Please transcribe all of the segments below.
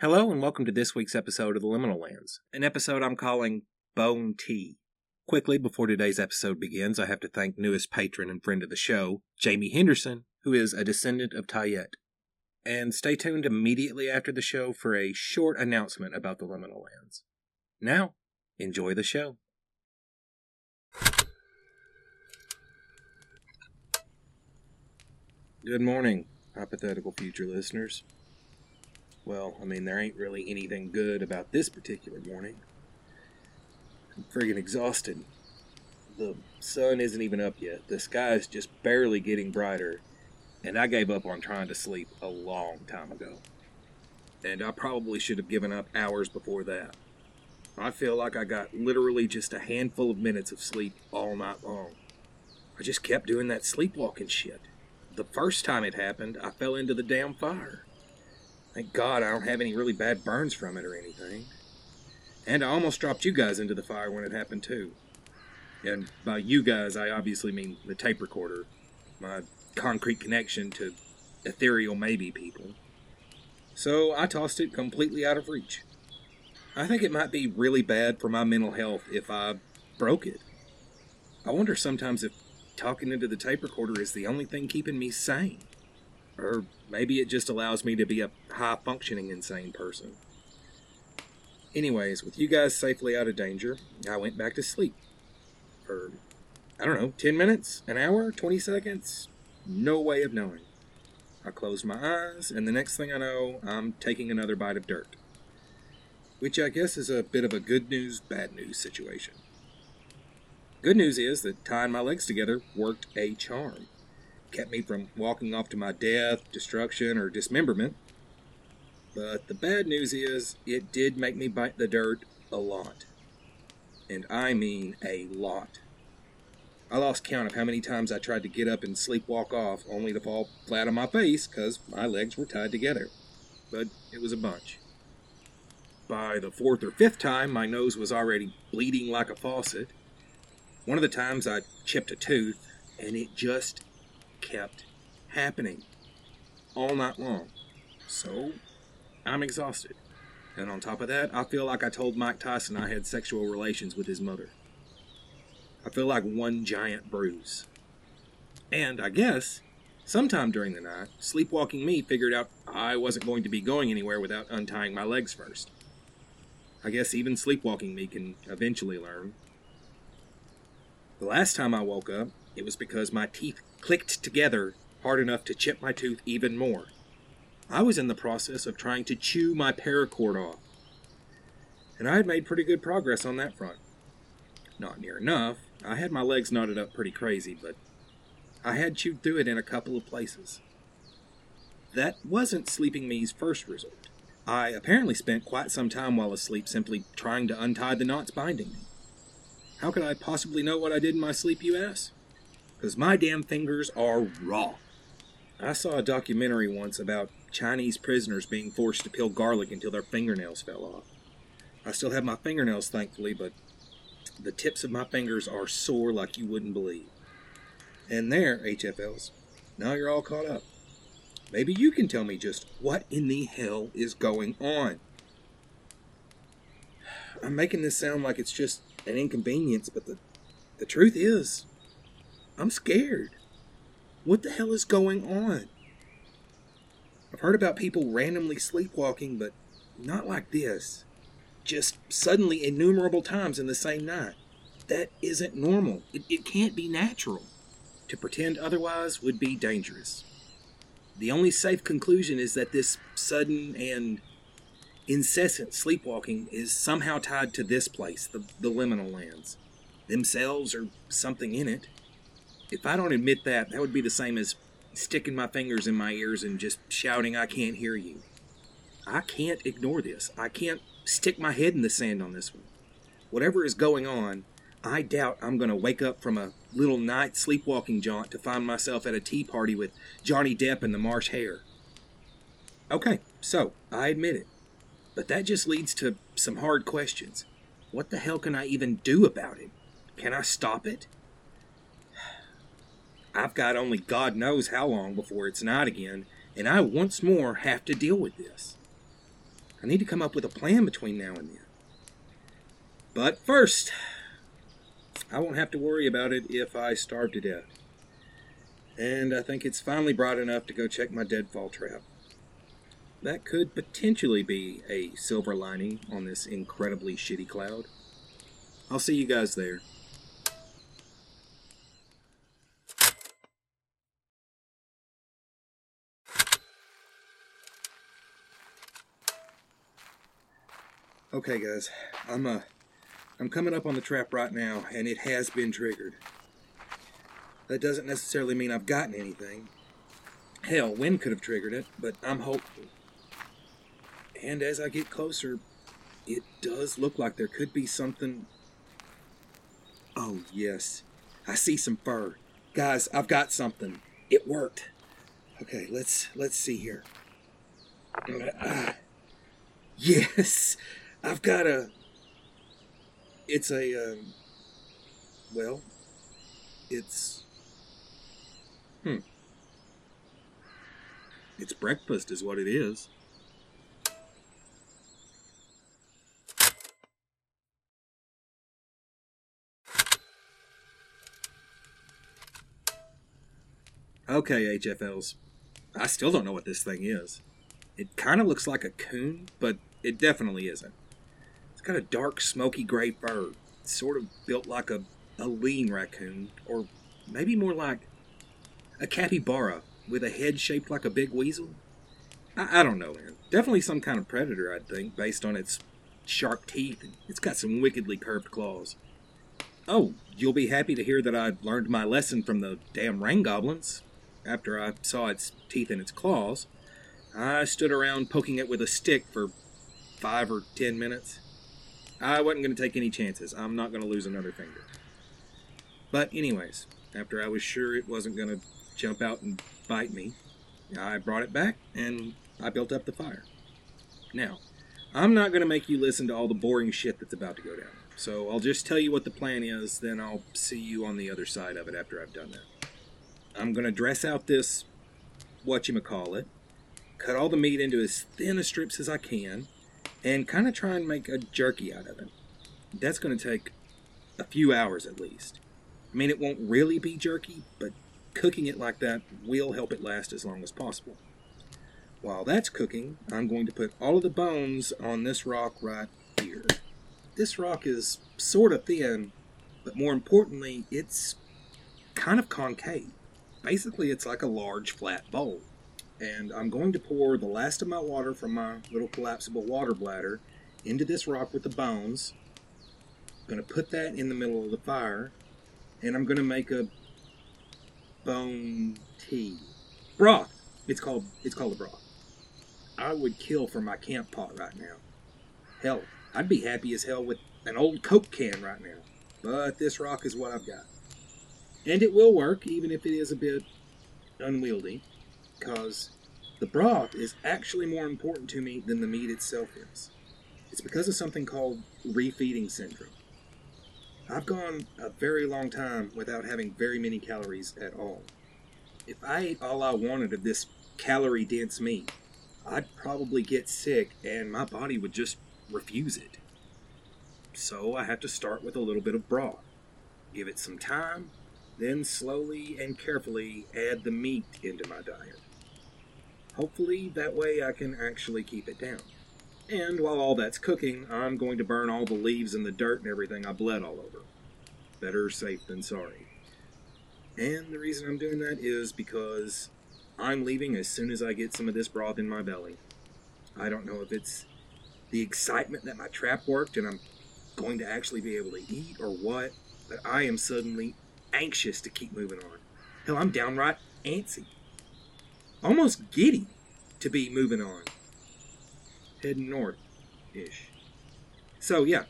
Hello, and welcome to this week's episode of The Liminal Lands, an episode I'm calling Bone Tea. Quickly, before today's episode begins, I have to thank newest patron and friend of the show, Jamie Henderson, who is a descendant of Tayet. And stay tuned immediately after the show for a short announcement about the Liminal Lands. Now, enjoy the show. Good morning, hypothetical future listeners. Well, I mean, there ain't really anything good about this particular morning. I'm friggin' exhausted. The sun isn't even up yet. The sky is just barely getting brighter, and I gave up on trying to sleep a long time ago. And I probably should have given up hours before that. I feel like I got literally just a handful of minutes of sleep all night long. I just kept doing that sleepwalking shit. The first time it happened, I fell into the damn fire. Thank God I don't have any really bad burns from it or anything. And I almost dropped you guys into the fire when it happened too. And by you guys, I obviously mean the tape recorder, my concrete connection to ethereal maybe people. So I tossed it completely out of reach. I think it might be really bad for my mental health if I broke it. I wonder sometimes if talking into the tape recorder is the only thing keeping me sane. Or maybe it just allows me to be a high functioning insane person. Anyways, with you guys safely out of danger, I went back to sleep. For, I don't know, 10 minutes? An hour? 20 seconds? No way of knowing. I closed my eyes, and the next thing I know, I'm taking another bite of dirt. Which I guess is a bit of a good news, bad news situation. Good news is that tying my legs together worked a charm kept me from walking off to my death, destruction, or dismemberment. But the bad news is, it did make me bite the dirt a lot. And I mean a lot. I lost count of how many times I tried to get up and sleepwalk off, only to fall flat on my face because my legs were tied together. But it was a bunch. By the fourth or fifth time, my nose was already bleeding like a faucet. One of the times I chipped a tooth, and it just kept happening all night long. So I'm exhausted. And on top of that, I feel like I told Mike Tyson I had sexual relations with his mother. I feel like one giant bruise. And I guess, sometime during the night, sleepwalking me figured out I wasn't going to be going anywhere without untying my legs first. I guess even sleepwalking me can eventually learn. The last time I woke up, it was because my teeth clicked together hard enough to chip my tooth even more. I was in the process of trying to chew my paracord off, and I had made pretty good progress on that front. Not near enough. I had my legs knotted up pretty crazy, but I had chewed through it in a couple of places. That wasn't Sleeping Me's first resort. I apparently spent quite some time while asleep simply trying to untie the knots binding me. How could I possibly know what I did in my sleep, you ask? Because my damn fingers are raw. I saw a documentary once about Chinese prisoners being forced to peel garlic until their fingernails fell off. I still have my fingernails, thankfully, but the tips of my fingers are sore like you wouldn't believe. And there, HFLs, now you're all caught up. Maybe you can tell me just what in the hell is going on. I'm making this sound like it's just an inconvenience, but the, the truth is, I'm scared. What the hell is going on? I've heard about people randomly sleepwalking, but not like this. Just suddenly innumerable times in the same night. That isn't normal. It, it can't be natural. To pretend otherwise would be dangerous. The only safe conclusion is that this sudden and incessant sleepwalking is somehow tied to this place, the, the liminal lands. Themselves or something in it. If I don't admit that, that would be the same as sticking my fingers in my ears and just shouting, I can't hear you. I can't ignore this. I can't stick my head in the sand on this one. Whatever is going on, I doubt I'm going to wake up from a little night sleepwalking jaunt to find myself at a tea party with Johnny Depp and the March Hare. Okay, so I admit it. But that just leads to some hard questions. What the hell can I even do about it? Can I stop it? I've got only God knows how long before it's night again, and I once more have to deal with this. I need to come up with a plan between now and then. But first, I won't have to worry about it if I starve to death. And I think it's finally bright enough to go check my deadfall trap. That could potentially be a silver lining on this incredibly shitty cloud. I'll see you guys there. Okay, guys, I'm uh, I'm coming up on the trap right now, and it has been triggered. That doesn't necessarily mean I've gotten anything. Hell, wind could have triggered it, but I'm hopeful. And as I get closer, it does look like there could be something. Oh, yes. I see some fur. Guys, I've got something. It worked. Okay, let's let's see here. Uh, yes. I've got a. It's a. Um, well, it's. Hmm. It's breakfast, is what it is. Okay, HFLs. I still don't know what this thing is. It kind of looks like a coon, but it definitely isn't. It's got a dark, smoky gray fur. It's sort of built like a, a lean raccoon, or maybe more like a capybara with a head shaped like a big weasel. I, I don't know, man. Definitely some kind of predator, I'd think, based on its sharp teeth. It's got some wickedly curved claws. Oh, you'll be happy to hear that I learned my lesson from the damn rain goblins. After I saw its teeth and its claws, I stood around poking it with a stick for five or ten minutes. I wasn't going to take any chances. I'm not going to lose another finger. But, anyways, after I was sure it wasn't going to jump out and bite me, I brought it back and I built up the fire. Now, I'm not going to make you listen to all the boring shit that's about to go down. So I'll just tell you what the plan is, then I'll see you on the other side of it after I've done that. I'm going to dress out this whatchamacallit, cut all the meat into as thin a strips as I can, and kind of try and make a jerky out of it. That's going to take a few hours at least. I mean, it won't really be jerky, but cooking it like that will help it last as long as possible. While that's cooking, I'm going to put all of the bones on this rock right here. This rock is sort of thin, but more importantly, it's kind of concave. Basically, it's like a large flat bowl and I'm going to pour the last of my water from my little collapsible water bladder into this rock with the bones. I'm going to put that in the middle of the fire, and I'm going to make a bone tea broth. It's called it's called a broth. I would kill for my camp pot right now. Hell, I'd be happy as hell with an old Coke can right now. But this rock is what I've got. And it will work, even if it is a bit unwieldy because the broth is actually more important to me than the meat itself is. It's because of something called refeeding syndrome. I've gone a very long time without having very many calories at all. If I ate all I wanted of this calorie dense meat, I'd probably get sick and my body would just refuse it. So I have to start with a little bit of broth. Give it some time, then slowly and carefully add the meat into my diet. Hopefully, that way I can actually keep it down. And while all that's cooking, I'm going to burn all the leaves and the dirt and everything I bled all over. Better safe than sorry. And the reason I'm doing that is because I'm leaving as soon as I get some of this broth in my belly. I don't know if it's the excitement that my trap worked and I'm going to actually be able to eat or what, but I am suddenly anxious to keep moving on. Hell, I'm downright antsy almost giddy to be moving on. Heading north ish. So, yeah,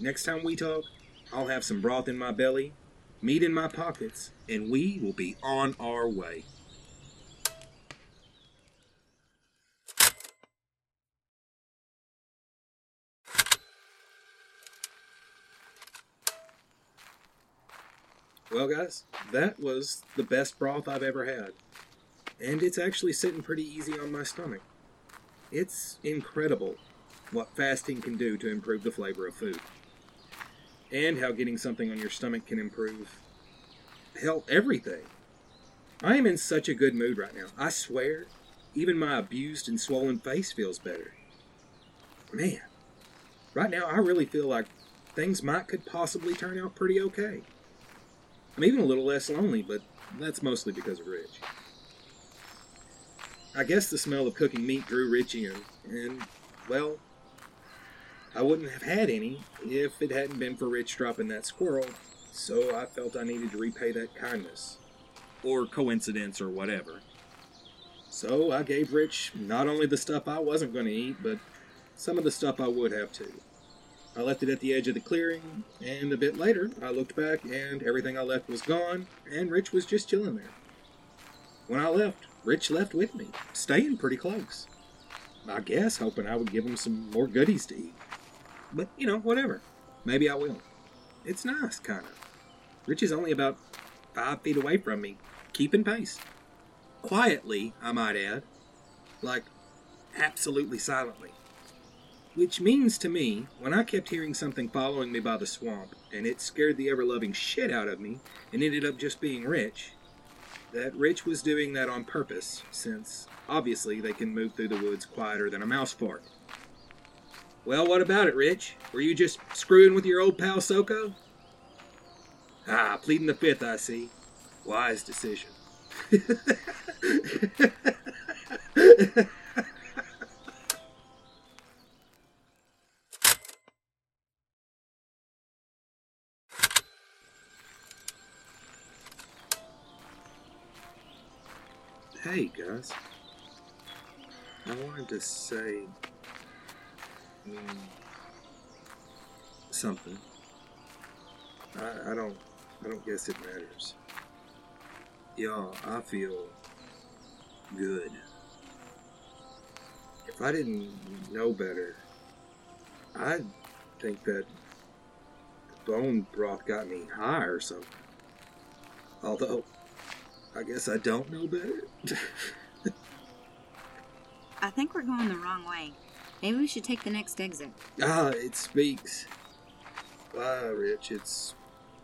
next time we talk, I'll have some broth in my belly, meat in my pockets, and we will be on our way. Well, guys, that was the best broth I've ever had and it's actually sitting pretty easy on my stomach. It's incredible what fasting can do to improve the flavor of food, and how getting something on your stomach can improve hell everything. I am in such a good mood right now. I swear, even my abused and swollen face feels better. Man, right now I really feel like things might could possibly turn out pretty okay. I'm even a little less lonely, but that's mostly because of Rich. I guess the smell of cooking meat drew Rich in, and, well, I wouldn't have had any if it hadn't been for Rich dropping that squirrel, so I felt I needed to repay that kindness. Or coincidence or whatever. So I gave Rich not only the stuff I wasn't going to eat, but some of the stuff I would have too. I left it at the edge of the clearing, and a bit later I looked back and everything I left was gone, and Rich was just chilling there. When I left, Rich left with me, staying pretty close. I guess hoping I would give him some more goodies to eat. But, you know, whatever. Maybe I will. It's nice, kind of. Rich is only about five feet away from me, keeping pace. Quietly, I might add. Like, absolutely silently. Which means to me, when I kept hearing something following me by the swamp, and it scared the ever loving shit out of me, and ended up just being Rich, that Rich was doing that on purpose, since obviously they can move through the woods quieter than a mouse fart. Well, what about it, Rich? Were you just screwing with your old pal SoCo? Ah, pleading the fifth, I see. Wise decision. hey, guys. I wanted to say mm, something. I, I don't I don't guess it matters. Y'all, I feel good. If I didn't know better, I'd think that bone broth got me high or something. Although, I guess I don't know better. I think we're going the wrong way. Maybe we should take the next exit. ah, it speaks. Ah, Rich. It's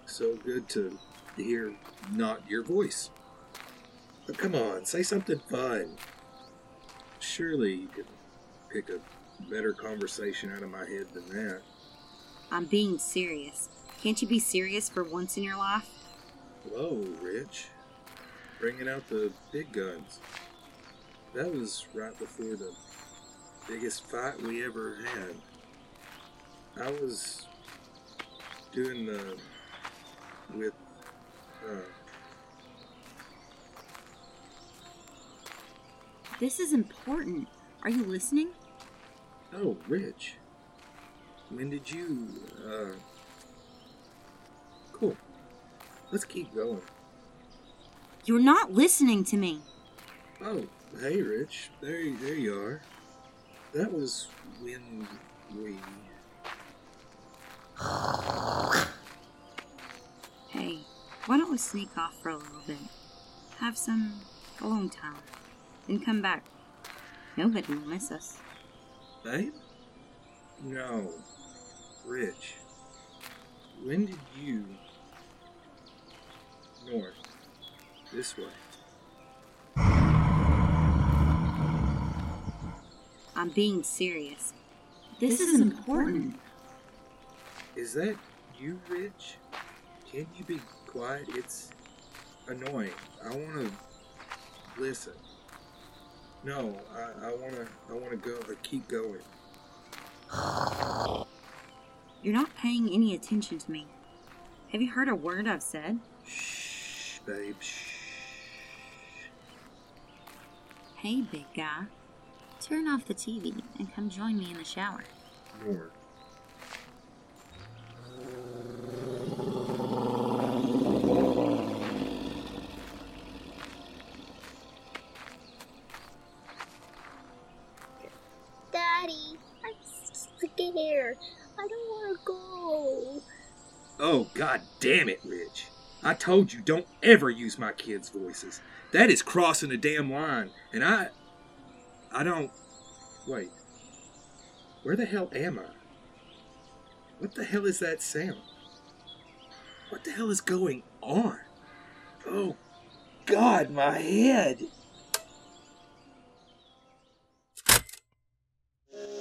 so good to hear not your voice. But come on, say something fun. Surely you could pick a better conversation out of my head than that. I'm being serious. Can't you be serious for once in your life? Whoa, Rich. Bringing out the big guns. That was right before the biggest fight we ever had. I was doing the. with. Uh, This is important. Are you listening? oh, Rich. When did you. Uh. Cool. Let's keep going. You're not listening to me. Oh, hey, Rich. There, there you are. That was when we. Hey, why don't we sneak off for a little bit? Have some alone time. Then come back. Nobody will miss us. Babe? No. Rich. When did you. North. This way. I'm being serious. This, is, important. Is that you, Rich? Can you be quiet? It's annoying. I want to listen. No, I, I want to. I want to go. uh, Keep going. You're not paying any attention to me. Have you heard a word I've said? Shh, babe. Shh. Hey, big guy. Turn off the TV and come join me in the shower. North. Daddy, I'm scared. I don't want to go. Oh, god damn it, Rich. I told you don't ever use my kids' voices. That is crossing a damn line. And I. I don't. Wait. Where the hell am I? What the hell is that sound? What the hell is going on? Oh, God, my head!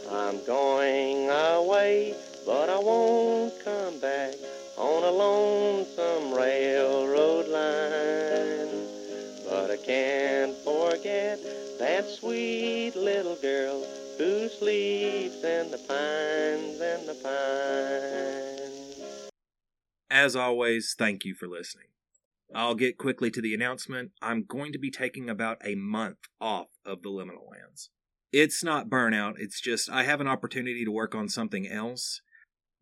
I'm going away, railroad line. But I can't forget that sweet little girl who sleeps in the pines in the pines. As always, thank you for listening. I'll get quickly to the announcement. I'm going to be taking about a month off of the Liminal Lands. It's not burnout, it's just I have an opportunity to work on something else.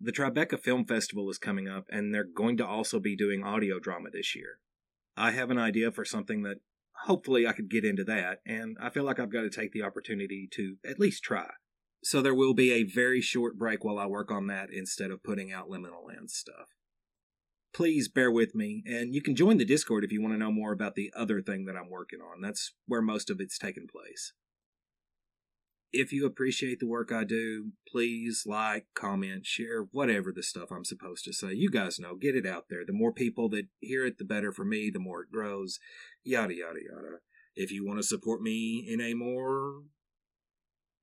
The Tribeca Film Festival is coming up, and they're going to also be doing audio drama this year. I have an idea for something that hopefully I could get into that, and I feel like I've got to take the opportunity to at least try. So there will be a very short break while I work on that instead of putting out Liminal Lands stuff please bear with me. And you can join the Discord if you want to know more about the other thing that I'm working on. That's where most of it's taken place. If you appreciate the work I do, please like, comment, share, whatever the stuff I'm supposed to say. You guys know, get it out there. The more people that hear it, the better for me, the more it grows, yada, yada, yada. If you want to support me in a more.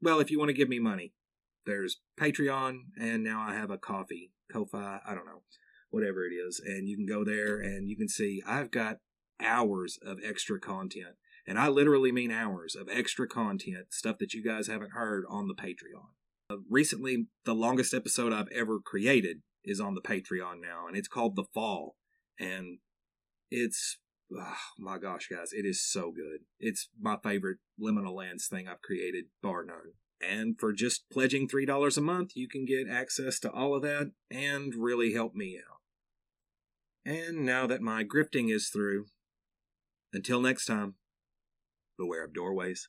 Well, if you want to give me money, there's Patreon, and now I have a coffee, Ko-Fi, I don't know whatever it is. And you can go there and you can see I've got hours of extra content. And I literally mean hours of extra content, stuff that you guys haven't heard on the Patreon. Uh, recently, the longest episode I've ever created is on the Patreon now, and it's called The Fall. And it's, oh my gosh, guys, it is so good. It's my favorite Liminal Lands thing I've created, bar none. And for just pledging $3 a month, you can get access to all of that and really help me out. And now that my grifting is through, until next time, beware of doorways.